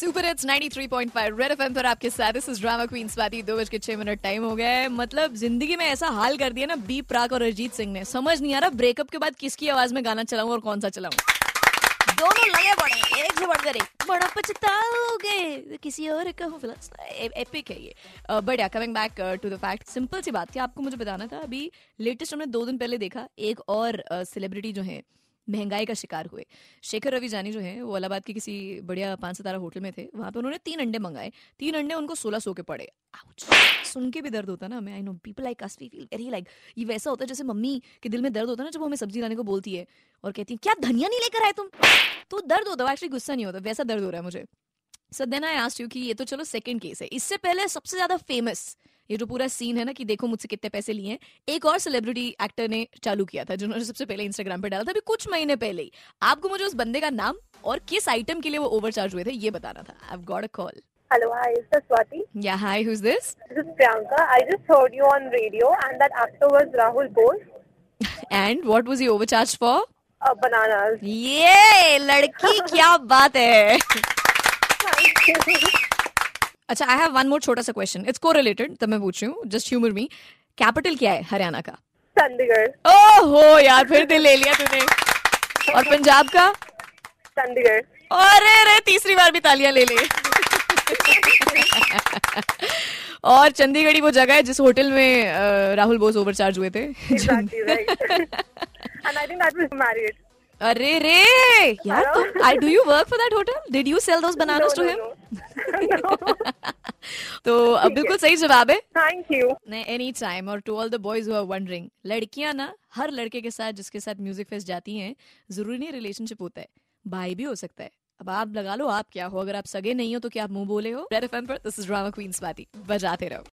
Super hits 93.5 red FM पर आपके साथ this is drama queen Swati दो बज के छह मिनट टाइम हो गया है। मतलब ज़िंदगी में ऐसा हाल कर दिया ना बी प्राक और अरिजीत सिंह ने। समझ नहीं आ रहा ब्रेकअप के बाद किसकी आवाज़ में गाना चलाऊं और कौन सा चलाऊं? दोनों लगे पड़े एक से बढ़कर एक बड़ा पछताओगे। किसी और का हो एपिक है ये। But yeah coming back to the fact simple सी बात थी। आपको मुझे बताना था अभी लेटेस्ट हमने दो दिन पहले देखा एक और सेलिब्रिटी uh, जो है महँगाई का शिकार हुए। शेखर रवि जानी जो है, वो अलाहाबाद के किसी बढ़िया पाँच सितारा होटल में थे, वहाँ पे उन्होंने तीन अंडे मंगाए। तीन अंडे उनको सोलह सौ के पड़े। सुन के भी दर्द होता ना मैं I know people like us we feel very like ये वैसा होता है जैसे मम्मी के दिल में दर्द होता है ना जब हमें सब्ज़ी लाने को बोलती है और कहती है, क्या धनिया नहीं लेकर आए तुम? तो दर्द होता है एक्चुअली गुस्सा नहीं होता, वैसा दर्द हो रहा है मुझे। सो आई आस्ट यू कि ये तो चलो सेकंड केस है। इससे पहले सबसे ज़्यादा फ़ेमस ये जो पूरा सीन है ना कि देखो मुझसे कितने पैसे लिए हैं एक और सेलिब्रिटी एक्टर ने चालू किया था जिन्होंने सबसे पहले इंस्टाग्राम पे डाला था अभी कुछ महीने पहले ही आपको मुझे उस बंदे का नाम और किस आइटम के लिए वो ओवरचार्ज हुए थे ये बताना था I got a call Hello, hi, is this Swati? Yeah, hi, who's this? This is Priyanka. I just heard you on radio and that actor was Rahul Bose. And what was he overcharged for? Uh, bananas. ये लड़की क्या बात है अच्छा I have one more छोटा सा question it's को related तब मैं पूछ रही हूँ. जस्ट ह्यूमर मी कैपिटल क्या है? हरियाणा का. चंडीगढ़. ओहो यार फिर दिल ले लिया तूने. और पंजाब का? चंडीगढ़. अरे अरे तीसरी बार भी तालियाँ ले ले. और चंडीगढ़ी वो जगह है जिस होटल में राहुल बोस ओवरचार्ज हुए थे. Exactly, right. and I think that was married. अरे रे यार तुम I do you work for that hotel did you sell those bananas to him. तो अब बिल्कुल सही जवाब है। थैंक यू एनी टाइम और to all the boys who are wondering लड़कियाँ ना हर लड़के के साथ जिसके साथ म्यूज़िक फेस्ट जाती हैं ज़रूरी नहीं रिलेशनशिप होता है। भाई भी हो सकता है। अब आप लगा लो आप क्या हो? अगर आप सगे नहीं हो तो क्या आप मुँह बोले हो? रेड एफएम पर दिस इज़ ड्रामा क्वींस बाती बजाते रहो।